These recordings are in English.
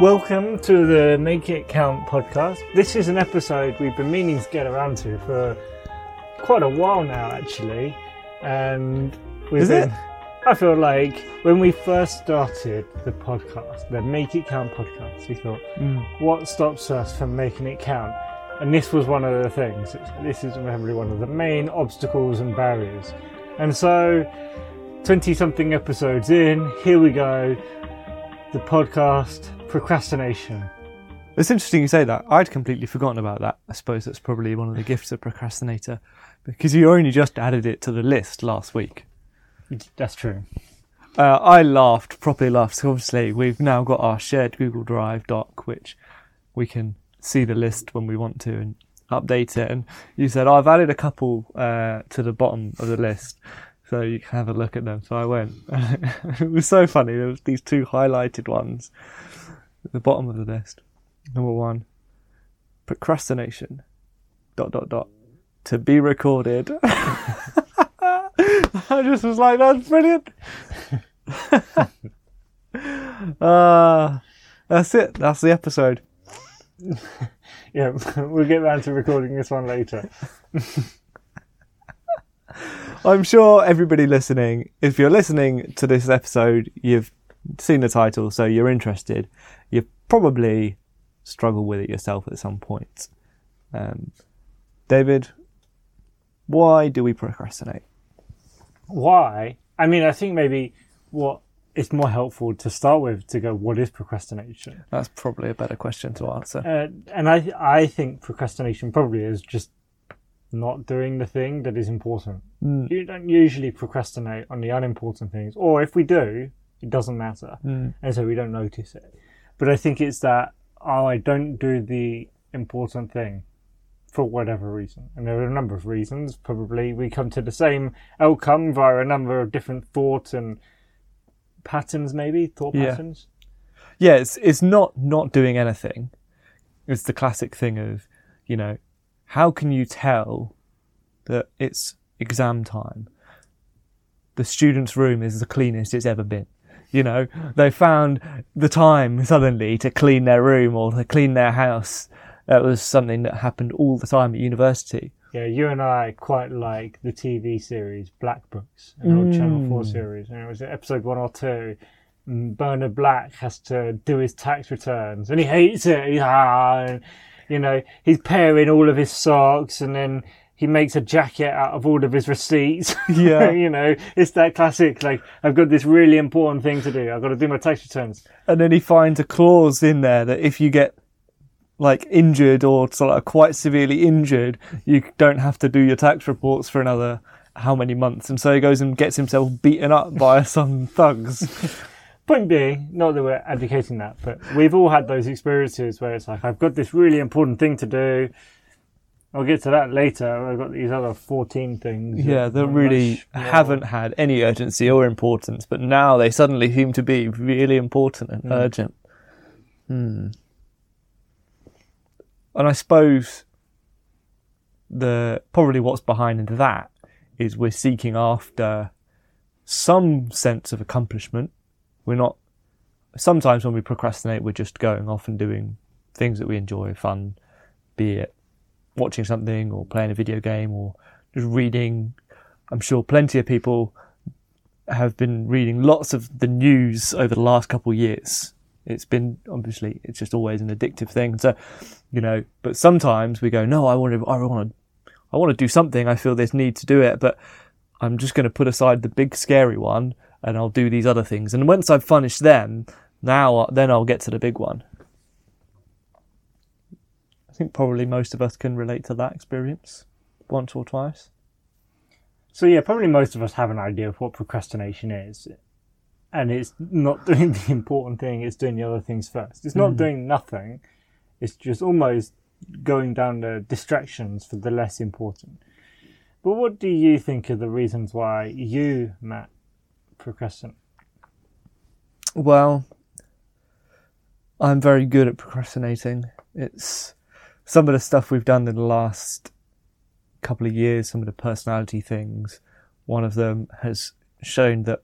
Welcome to the Make It Count podcast. This is an episode we've been meaning to get around to for quite a while now, actually. And we've Is been, it? I feel like when we first started the podcast, the Make It Count podcast, we thought, mm. what stops us from making it count? And this was one of the things. This is probably one of the main obstacles and barriers. And so, 20 something episodes in, here we go. The podcast Procrastination. It's interesting you say that. I'd completely forgotten about that. I suppose that's probably one of the gifts of procrastinator because you only just added it to the list last week. That's true. Uh, I laughed, properly laughed. So obviously, we've now got our shared Google Drive doc, which we can see the list when we want to and update it. And you said, I've added a couple uh, to the bottom of the list, so you can have a look at them. So I went. it was so funny. There was these two highlighted ones at the bottom of the list. Number one, procrastination. Dot dot dot. To be recorded. I just was like, that's brilliant. Ah, that's it. That's the episode. Yeah, we'll get round to recording this one later. I'm sure everybody listening, if you're listening to this episode, you've seen the title, so you're interested. You've probably struggled with it yourself at some point. Um, David, why do we procrastinate? Why? I mean, I think maybe what is more helpful to start with to go, what is procrastination? That's probably a better question to answer. Uh, and I, I think procrastination probably is just not doing the thing that is important. Mm. You don't usually procrastinate on the unimportant things, or if we do, it doesn't matter, Mm. and so we don't notice it. But I think it's that oh, I don't do the important thing for whatever reason, and there are a number of reasons. Probably we come to the same outcome via a number of different thoughts and patterns, maybe thought Yeah. patterns. yeah, it's it's not not doing anything. It's the classic thing of, you know, how can you tell that it's exam time? The student's room is the cleanest it's ever been. You know, they found the time suddenly to clean their room or to clean their house. That was something that happened all the time at university. Yeah, you and I quite like the TV series Black Books, an old Channel 4 series. And it was episode one or two. and Bernard Black has to do his tax returns and he hates it. He's, ah, and, you know, he's pairing all of his socks and then he makes a jacket out of all of his receipts. Yeah. you know, it's that classic, like, I've got this really important thing to do. I've got to do my tax returns. And then he finds a clause in there that if you get like injured or sort of quite severely injured, you don't have to do your tax reports for another how many months. And so he goes and gets himself beaten up by some thugs. Point being, not that we're advocating that, but we've all had those experiences where it's like, I've got this really important thing to do. I'll get to that later. I've got these other 14 things. Yeah, that really haven't had any urgency or importance, but now they suddenly seem to be really important and urgent. Hmm. And I suppose the probably what's behind that is we're seeking after some sense of accomplishment. We're not. Sometimes when we procrastinate, we're just going off and doing things that we enjoy, fun, be it watching something or playing a video game or just reading. I'm sure plenty of people have been reading lots of the news over the last couple of years. It's been obviously it's just always an addictive thing. So, you know, but sometimes we go, no, I want to, I want to, I want to do something. I feel this need to do it, but I'm just going to put aside the big scary one and I'll do these other things. And once I've finished them, now uh, then I'll get to the big one. I think probably most of us can relate to that experience once or twice. So, yeah, probably most of us have an idea of what procrastination is. And it's not doing the important thing, it's doing the other things first. It's not mm. doing nothing, it's just almost going down the distractions for the less important. But what do you think are the reasons why you, Matt, procrastinate? Well, I'm very good at procrastinating. It's some of the stuff we've done in the last couple of years, some of the personality things. One of them has shown that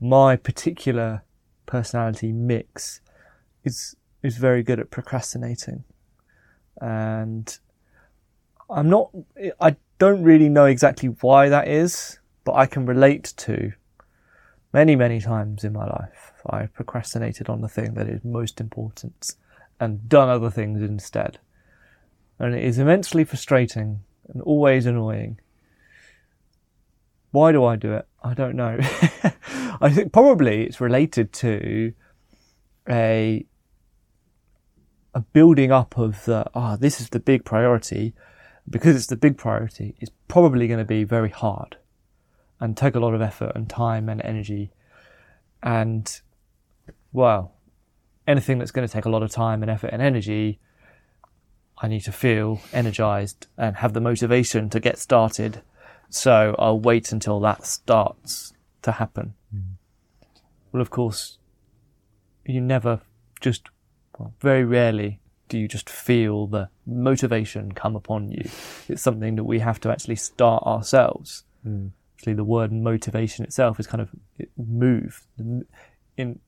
my particular personality mix is is very good at procrastinating. And I'm not, I don't really know exactly why that is, but I can relate to many, many times in my life. I've procrastinated on the thing that is most important and done other things instead. And it is immensely frustrating and always annoying. Why do I do it? I don't know. I think probably it's related to a a building up of the ah, oh, this is the big priority. Because it's the big priority, it's probably going to be very hard and take a lot of effort and time and energy. And well, anything that's going to take a lot of time and effort and energy, I need to feel energized and have the motivation to get started. So I'll wait until that starts to happen. Mm. Well, of course, you never just, well, very rarely do you just feel the motivation come upon you. It's something that we have to actually start ourselves. Mm. Actually, the word motivation itself is kind of move. In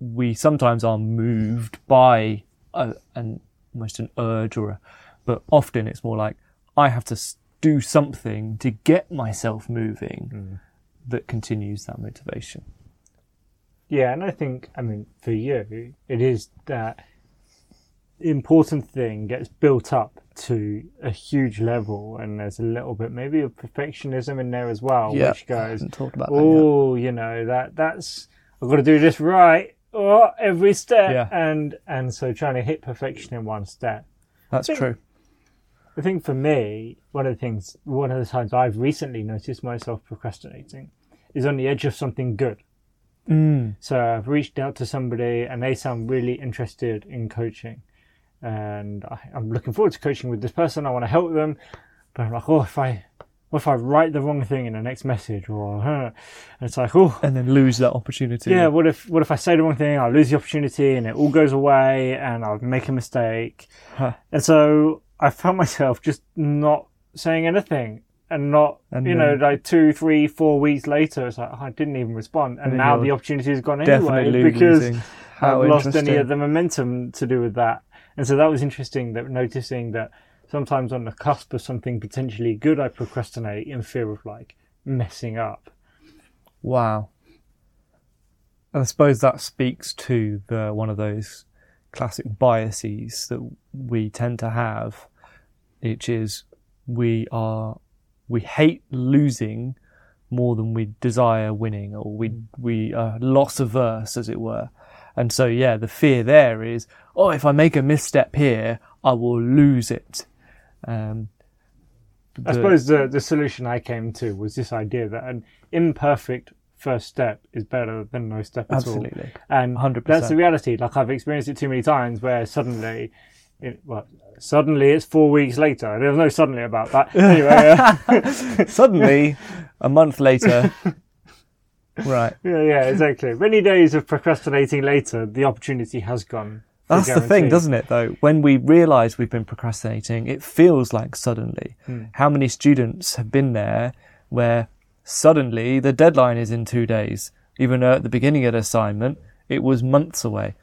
we sometimes are moved by a, an almost an urge or a, but often it's more like I have to do something to get myself moving mm. that continues that motivation. Yeah, and I think, I mean, for you, it is that important thing gets built up to a huge level, and there's a little bit maybe of perfectionism in there as well, yeah, which goes, and talked about oh, you know, that that's I've got to do this right, oh, every step, yeah. and and so trying to hit perfection in one step. That's I think, true. I think for me, one of the things, one of the times I've recently noticed myself procrastinating is on the edge of something good. Mm. So I've reached out to somebody and they sound really interested in coaching. And I, am looking forward to coaching with this person. I want to help them. But I'm like, oh, if I, what if I write the wrong thing in the next message? Or, huh? and it's like, oh. And then lose that opportunity. Yeah, what if, what if I say the wrong thing? I'll lose the opportunity and it all goes away and I'll make a mistake. Huh. And so I found myself just not saying anything and not and you know like two three four weeks later it's like oh, i didn't even respond and, and now the opportunity has gone anyway because i've lost any of the momentum to do with that and so that was interesting that noticing that sometimes on the cusp of something potentially good i procrastinate in fear of like messing up. Wow. And i suppose that speaks to the one of those classic biases that we tend to have which is we are we hate losing more than we desire winning, or we mm. we are loss averse, as it were. And so, yeah, the fear there is, oh, if I make a misstep here, I will lose it. Um, the, I suppose the the solution I came to was this idea that an imperfect first step is better than no step at all. absolutely. all. And 100%. that's the reality. Like I've experienced it too many times where suddenly it, well, suddenly it's four weeks later. There's no suddenly about that. Anyway, suddenly a month later. right. Yeah, yeah, exactly. Many days of procrastinating later, the opportunity has gone. That's the thing, doesn't it, though? When we realise we've been procrastinating, it feels like suddenly. Hmm. How many students have been there where suddenly the deadline is in two days? Even though at the beginning of the assignment, it was months away.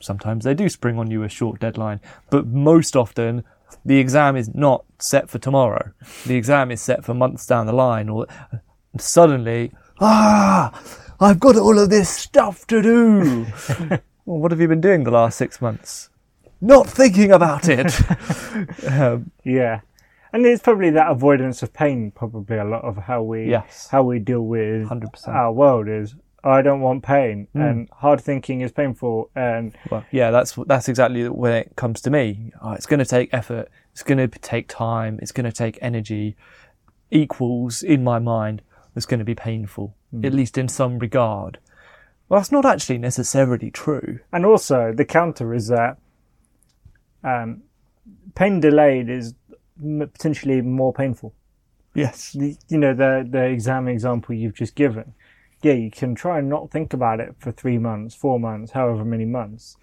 Sometimes they do spring on you a short deadline, but most often the exam is not set for tomorrow. The exam is set for months down the line, or suddenly, ah, I've got all of this stuff to do. well, what have you been doing the last six months? Not thinking about it. um, yeah. And it's probably that avoidance of pain, probably a lot of how we yes. how we deal with 100%. our world is I don't want pain, mm. and hard thinking is painful. And well, yeah, that's that's exactly when it comes to me. Oh, it's going to take effort. It's going to take time. It's going to take energy. Equals in my mind. It's going to be painful, mm. at least in some regard. Well, that's not actually necessarily true. And also, the counter is that um, pain delayed is potentially more painful. Yes. The, you know the the exam example you've just given yeah, you can try and not think about it for three months, four months, however many months.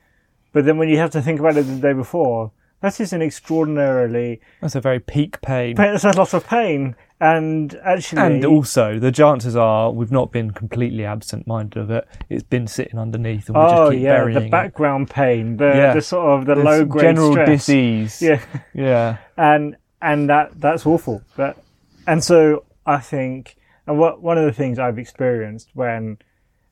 But then when you have to think about it the day before, That is an extraordinarily. That's a very peak pain. That's a lot of pain. And actually. And also, the chances are we've not been completely absent minded of it. It's been sitting underneath and we oh, just keep yeah, burying the background pain, the, Yeah. the sort of the it. low grade general stress. disease. Yeah. Yeah. and and that that's awful. But and so I think, and what one of the things I've experienced when,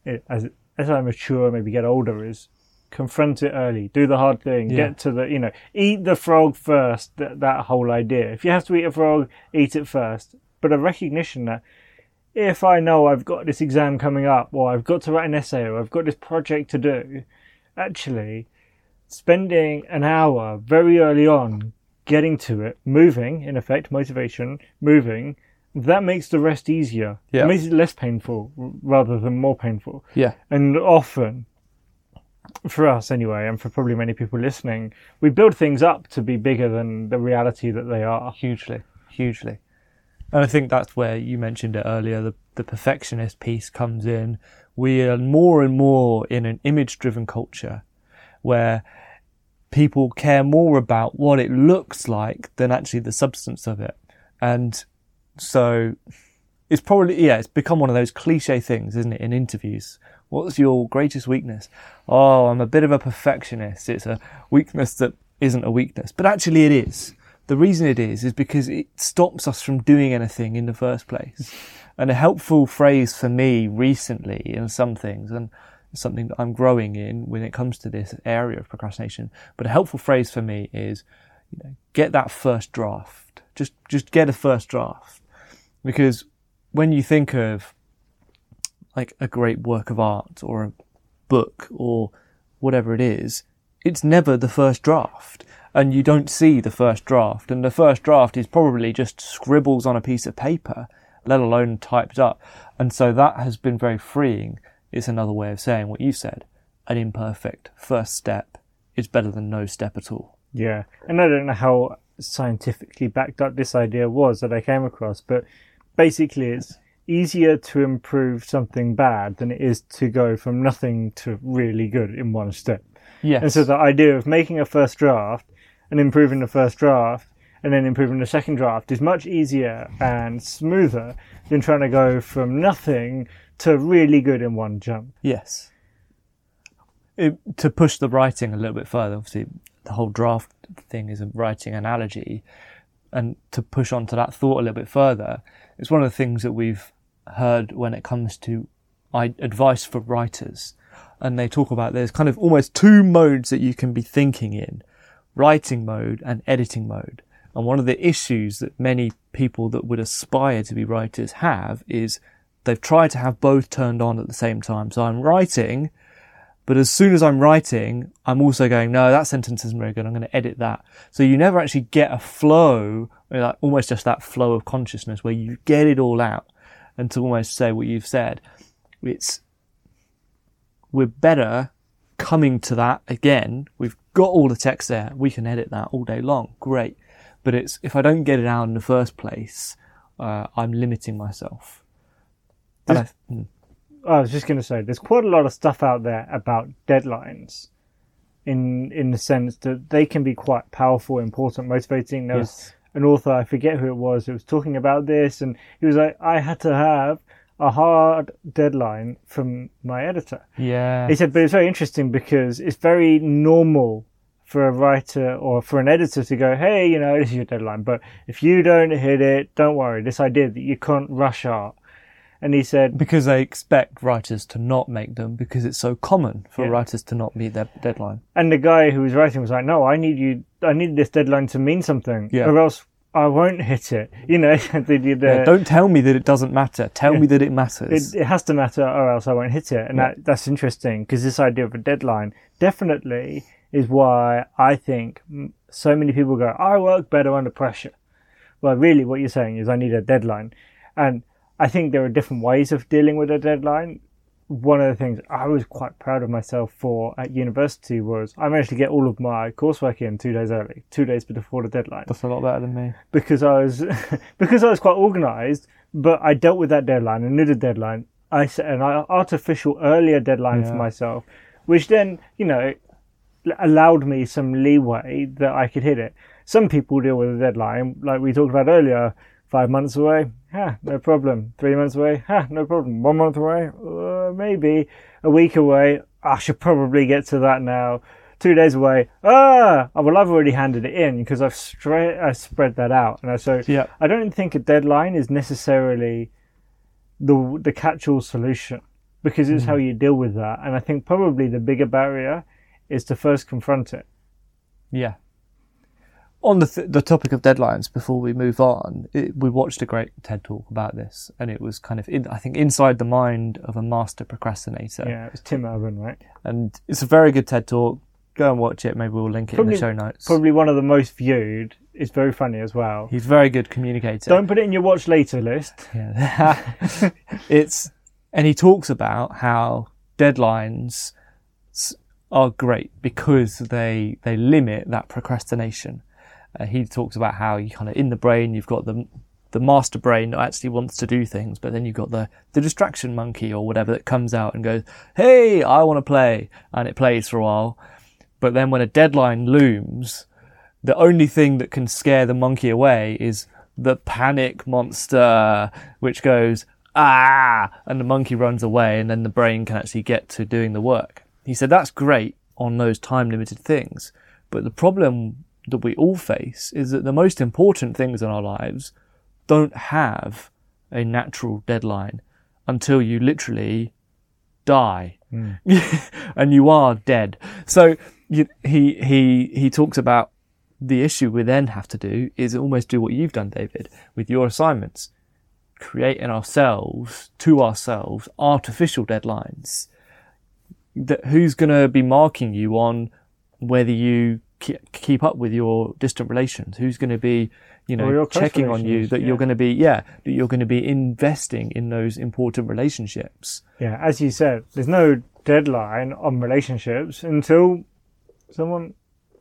as as I mature, maybe get older, is confront it early, do the hard thing, Yeah. get to the you know, eat the frog first. That that whole idea. If you have to eat a frog, eat it first. But a recognition that if I know I've got this exam coming up, or I've got to write an essay, or I've got this project to do, actually spending an hour very early on getting to it, moving, in effect, motivation, moving, that makes the rest easier. Yeah. It makes it less painful rather than more painful. Yeah. And often, for us anyway, and for probably many people listening, we build things up to be bigger than the reality that they are. Hugely. Hugely. And I think that's where you mentioned it earlier, the, the perfectionist piece comes in. We are more and more in an image driven culture where people care more about what it looks like than actually the substance of it. And so it's probably, yeah, it's become one of those cliche things, isn't it, in interviews? What's your greatest weakness? Oh, I'm a bit of a perfectionist. It's a weakness that isn't a weakness, but actually it is. The reason it is is because it stops us from doing anything in the first place. And a helpful phrase for me recently in some things, and something that I'm growing in when it comes to this area of procrastination, but a helpful phrase for me is, you know, get that first draft. Just, just get a first draft. Because when you think of like a great work of art or a book or whatever it is, it's never the first draft. And you don't see the first draft. And the first draft is probably just scribbles on a piece of paper, let alone typed up. And so that has been very freeing. It's another way of saying what you said. An imperfect first step is better than no step at all. Yeah, and I don't know how scientifically backed up this idea was that I came across, but basically it's easier to improve something bad than it is to go from nothing to really good in one step. Yes. And so the idea of making a first draft and improving the first draft and then improving the second draft is much easier and smoother than trying to go from nothing to really good in one jump. Yes. It, to push the writing a little bit further, obviously, the whole draft thing is a writing analogy. And to push on to that thought a little bit further, it's one of the things that we've heard when it comes to advice for writers. And they talk about there's kind of almost two modes that you can be thinking in writing mode and editing mode. And one of the issues that many people that would aspire to be writers have is they've tried to have both turned on at the same time. So I'm writing, but as soon as I'm writing, I'm also going, no, that sentence isn't very good. I'm going to edit that. So you never actually get a flow, like almost just that flow of consciousness where you get it all out and to almost say what you've said. It's, we're better coming to that again. We've got all the text there. We can edit that all day long. Great. But it's, if I don't get it out in the first place, uh, I'm limiting myself. I, mm, I was just going to say, there's quite a lot of stuff out there about deadlines, in in the sense that they can be quite powerful, important, motivating. There was an author, I forget who it was, who was talking about this, and he was like, I had to have a hard deadline from my editor. Yeah. He said, but it's very interesting because it's very normal for a writer or for an editor to go, hey, you know, this is your deadline, but if you don't hit it, don't worry. This idea that you can't rush art. And he said, because they expect writers to not make them because it's so common for Yeah. writers to not meet their deadline. and the guy who was writing was like, no, I need you, I need this deadline to mean something, Yeah. or else I won't hit it. You know, the, the, uh, Yeah, don't tell me that it doesn't matter. Tell me that it matters. it, it has to matter or else I won't hit it. And Yeah. that, that's interesting because this idea of a deadline definitely is why I think so many people go, I work better under pressure. Well, really what you're saying is I need a deadline. And I think there are different ways of dealing with a deadline. One of the things I was quite proud of myself for at university was I managed to get all of my coursework in two days early, two days before the deadline That's a lot better than me. because I was because I was quite organised, but I dealt with that deadline and knew the deadline. I set an artificial earlier deadline for myself, which then you know allowed me some leeway that I could hit it. Some people deal with a deadline, like we talked about earlier, five months away, ha, no problem. Three months away, ha, no problem. One month away, uh, maybe. A week away, I should probably get to that now. Two days away, ah, well, I've already handed it in because I've stre- I spread that out. And so Yeah. I don't think a deadline is necessarily the the catch-all solution because it's how you deal with that. And I think probably the bigger barrier is to first confront it. Yeah. On the th- the topic of deadlines, before we move on, it, we watched a great TED talk about this, and it was kind of, in, I think, inside the mind of a master procrastinator. Yeah, it's Tim Urban, right? And it's a very good TED talk. Go and watch it. Maybe we'll link it in the show notes. Probably one of the most viewed. It's very funny as well. He's very good communicator. Don't put it in your watch later list. Yeah. it's and he talks about how deadlines are great because they they limit that procrastination. Uh, he talks about how you kind of in the brain you've got the the master brain that actually wants to do things, but then you've got the the distraction monkey or whatever that comes out and goes, "Hey, I want to play," and it plays for a while. But then when a deadline looms, the only thing that can scare the monkey away is the panic monster, which goes, ah, and the monkey runs away, and then the brain can actually get to doing the work. He said that's great on those time limited things. But the problem that we all face is that the most important things in our lives don't have a natural deadline until you literally die hmm. and you are dead. So you, he he he talks about the issue we then have to do is almost do what you've done, David, with your assignments, creating ourselves to ourselves artificial deadlines. That who's going to be marking you on whether you keep up with your distant relations? Who's going to be, you know, checking on you that yeah. you're going to be, yeah, that you're going to be investing in those important relationships. Yeah, as you said, there's no deadline on relationships until someone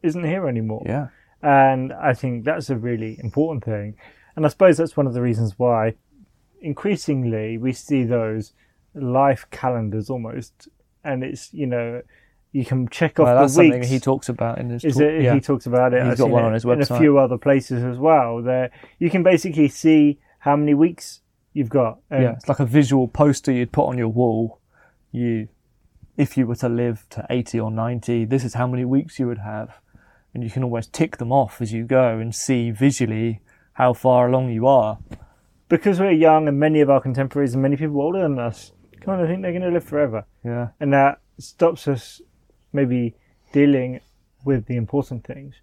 isn't here anymore. Yeah. And I think that's a really important thing. And I suppose that's one of the reasons why increasingly we see those life calendars almost. And it's, you know, you can check off Well, that's the something he talks about in his Is talk. it? yeah. He talks about it. He's I've got one on his website. In a few other places as well. There, you can basically see how many weeks you've got. And yeah, it's like a visual poster you'd put on your wall. You, if you were to live to 80 or 90, this is how many weeks you would have. And you can always tick them off as you go and see visually how far along you are. because we're young, and many of our contemporaries and many people older than us kind of think they're going to live forever, Yeah. and that stops us maybe dealing with the important things.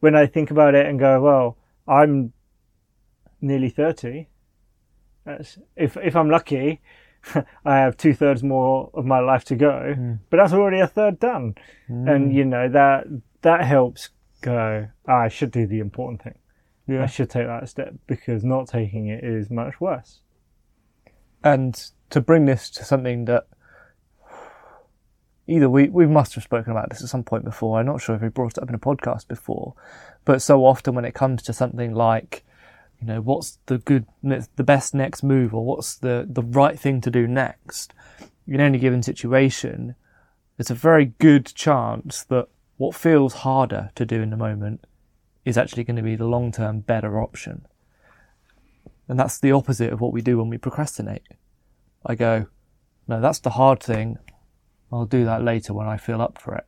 When I think about it and go, well, I'm nearly thirty. That's, if if I'm lucky, I have two thirds more of my life to go, Hmm. but that's already a third done, and you know that that helps go. "Ah, I should do the important thing. I should take that step because not taking it is much worse. And to bring this to something that either we, we must have spoken about this at some point before. I'm not sure if we brought it up in a podcast before, but so often when it comes to something like, you know, what's the good, the best next move or what's the, the right thing to do next, in any given situation, there's a very good chance that what feels harder to do in the moment is actually going to be the long term better option. And that's the opposite of what we do when we procrastinate. I go, no, that's the hard thing. I'll do that later when I feel up for it.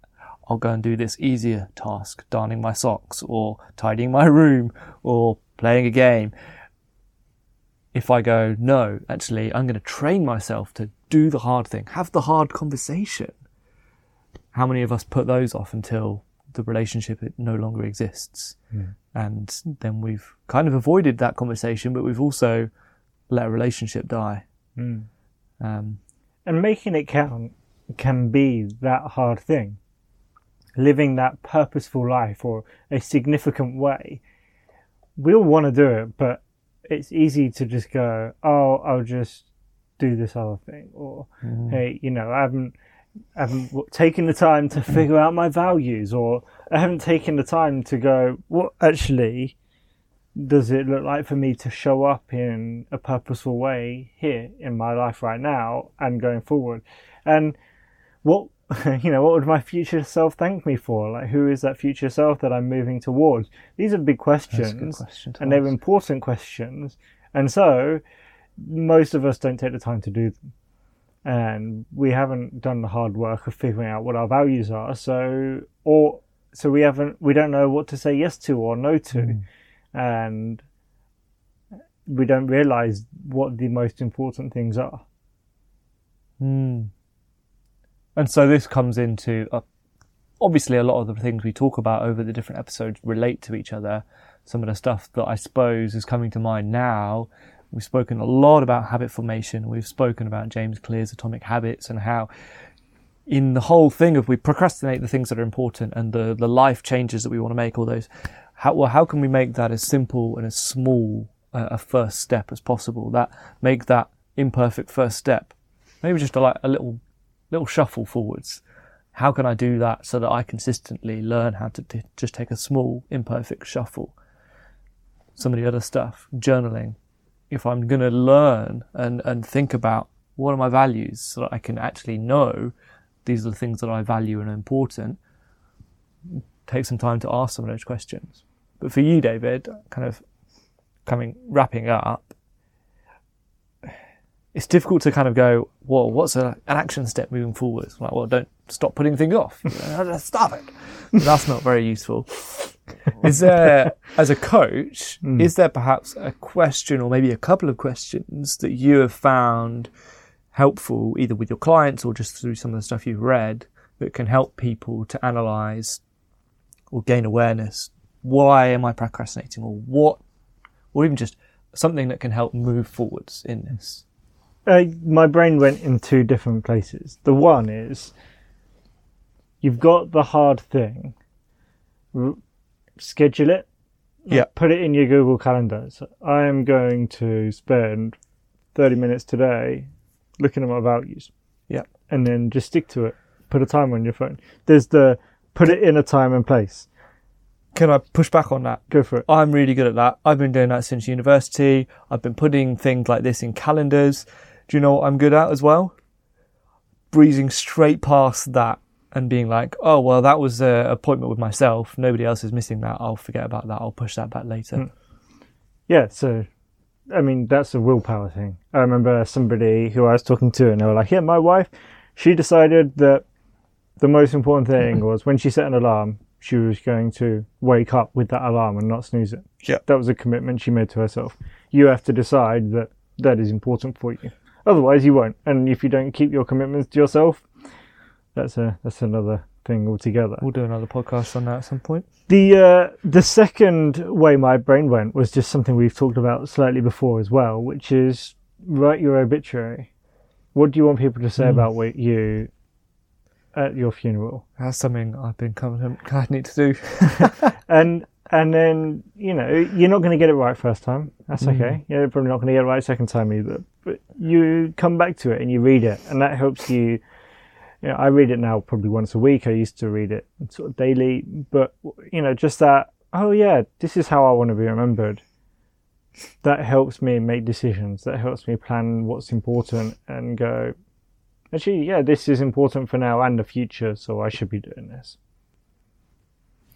I'll go and do this easier task, darning my socks or tidying my room or playing a game. If I go, no, actually, I'm going to train myself to do the hard thing, have the hard conversation. How many of us put those off until the relationship it no longer exists? And then we've kind of avoided that conversation, but we've also let a relationship die. Um, And making it count can be that hard thing. Living that purposeful life or a significant way. We all want to do it, but it's easy to just go, oh, I'll just do this other thing. Or, mm-hmm. hey, you know, I haven't, I haven't taken the time to figure out my values or I haven't taken the time to go, what actually does it look like for me to show up in a purposeful way here in my life right now and going forward? And what you know, what would my future self thank me for? Like, who is that future self that I'm moving towards? These are big questions, question and they're important questions. And so, most of us don't take the time to do them. And we haven't done the hard work of figuring out what our values are. So, or, so we haven't, we don't know what to say yes to or no to. Mm. And we don't realize what the most important things are. Mm. And so this comes into uh, obviously a lot of the things we talk about over the different episodes relate to each other. Some of the stuff that I suppose is coming to mind now. We've spoken a lot about habit formation. We've spoken about James Clear's Atomic Habits and how in the whole thing of we procrastinate the things that are important and the, the life changes that we want to make, all those, how, well, how can we make that as simple and as small a, a first step as possible? That make that imperfect first step, maybe just a, like a little little shuffle forwards. How can I do that so that I consistently learn how to t- just take a small, imperfect shuffle? Some of the other stuff, journaling. If I'm going to learn and, and think about what are my values so that I can actually know these are the things that I value and are important, take some time to ask some of those questions. But for you, David, kind of coming, wrapping up, it's difficult to kind of go, well, what's a, an action step moving forward? Like, well, don't stop putting things off. You know, stop it. That's not very useful. Is there, as a coach, mm. is there perhaps a question or maybe a couple of questions that you have found helpful either with your clients or just through some of the stuff you've read that can help people to analyze or gain awareness? Why am I procrastinating or what, or even just something that can help move forwards in this? Uh, my brain went in two different places. The one is you've got the hard thing, r- schedule it, yeah, put it in your Google Calendar. So I am going to spend thirty minutes today looking at my values. Yeah, and then just stick to it. Put a time on your phone. There's the put it in a time and place. Can I push back on that? Go for it. I'm really good at that. I've been doing that since university. I've been putting things like this in calendars. Do you know what I'm good at as well? Breezing straight past that and being like, oh, well, that was an appointment with myself. Nobody else is missing that. I'll forget about that. I'll push that back later. Mm. Yeah. So, I mean, that's a willpower thing. I remember somebody who I was talking to and they were like, yeah, my wife, she decided that the most important thing was when she set an alarm, she was going to wake up with that alarm and not snooze it. Yeah. That was a commitment she made to herself. You have to decide that that is important for you. Otherwise, you won't. And if you don't keep your commitments to yourself, that's a that's another thing altogether. We'll do another podcast on that at some point. The uh, the second way my brain went was just something we've talked about slightly before as well, which is write your obituary. What do you want people to say mm. about you at your funeral? That's something I've been coming. I need to do. and and then you know you're not going to get it right first time. That's mm. okay. You're probably not going to get it right second time either. But you come back to it and you read it, and that helps you. You know, I read it now probably once a week. I used to read it sort of daily, but you know, just that. Oh yeah, this is how I want to be remembered. That helps me make decisions. That helps me plan what's important and go. Actually, yeah, this is important for now and the future, so I should be doing this.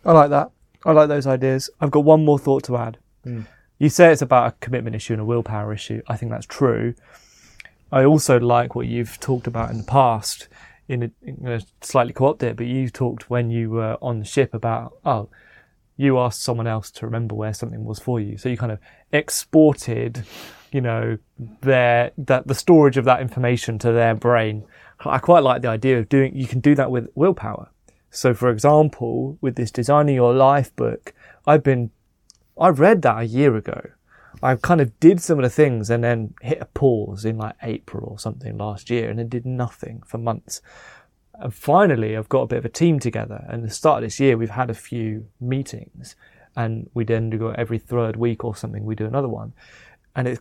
I like that. I like those ideas. I've got one more thought to add. Mm. You say it's about a commitment issue and a willpower issue. I think that's true. I also like what you've talked about in the past. In a, in a slightly co-opt it, but you talked when you were on the ship about oh, you asked someone else to remember where something was for you, so you kind of exported, you know, their that the storage of that information to their brain. I quite like the idea of doing. You can do that with willpower. So, for example, with this Designing Your Life book, I've been I read that a year ago. I kind of did some of the things and then hit a pause in like April or something last year and then did nothing for months. And finally, I've got a bit of a team together. And the start of this year, we've had a few meetings and we then do every third week or something, we do another one. And it,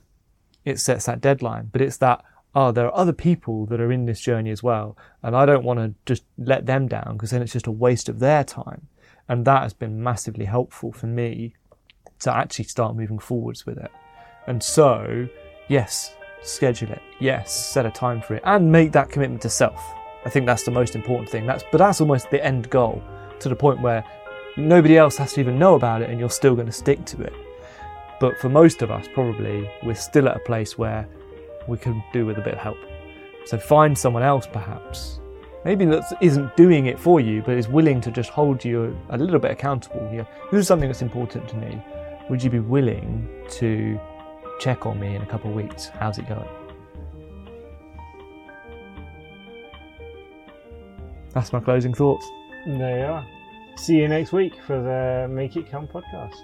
it sets that deadline. But it's that, oh, there are other people that are in this journey as well. And I don't want to just let them down because then it's just a waste of their time. And that has been massively helpful for me to actually start moving forwards with it. And so, yes, schedule it. Yes, set a time for it and make that commitment to self. I think that's the most important thing. That's but that's almost the end goal to the point where nobody else has to even know about it and you're still going to stick to it. But for most of us, probably we're still at a place where we can do with a bit of help. So find someone else, perhaps. Maybe that isn't doing it for you, but is willing to just hold you a little bit accountable. You know, this is something that's important to me. Would you be willing to check on me in a couple of weeks? How's it going? That's my closing thoughts. There you are. See you next week for the Make It Count podcast.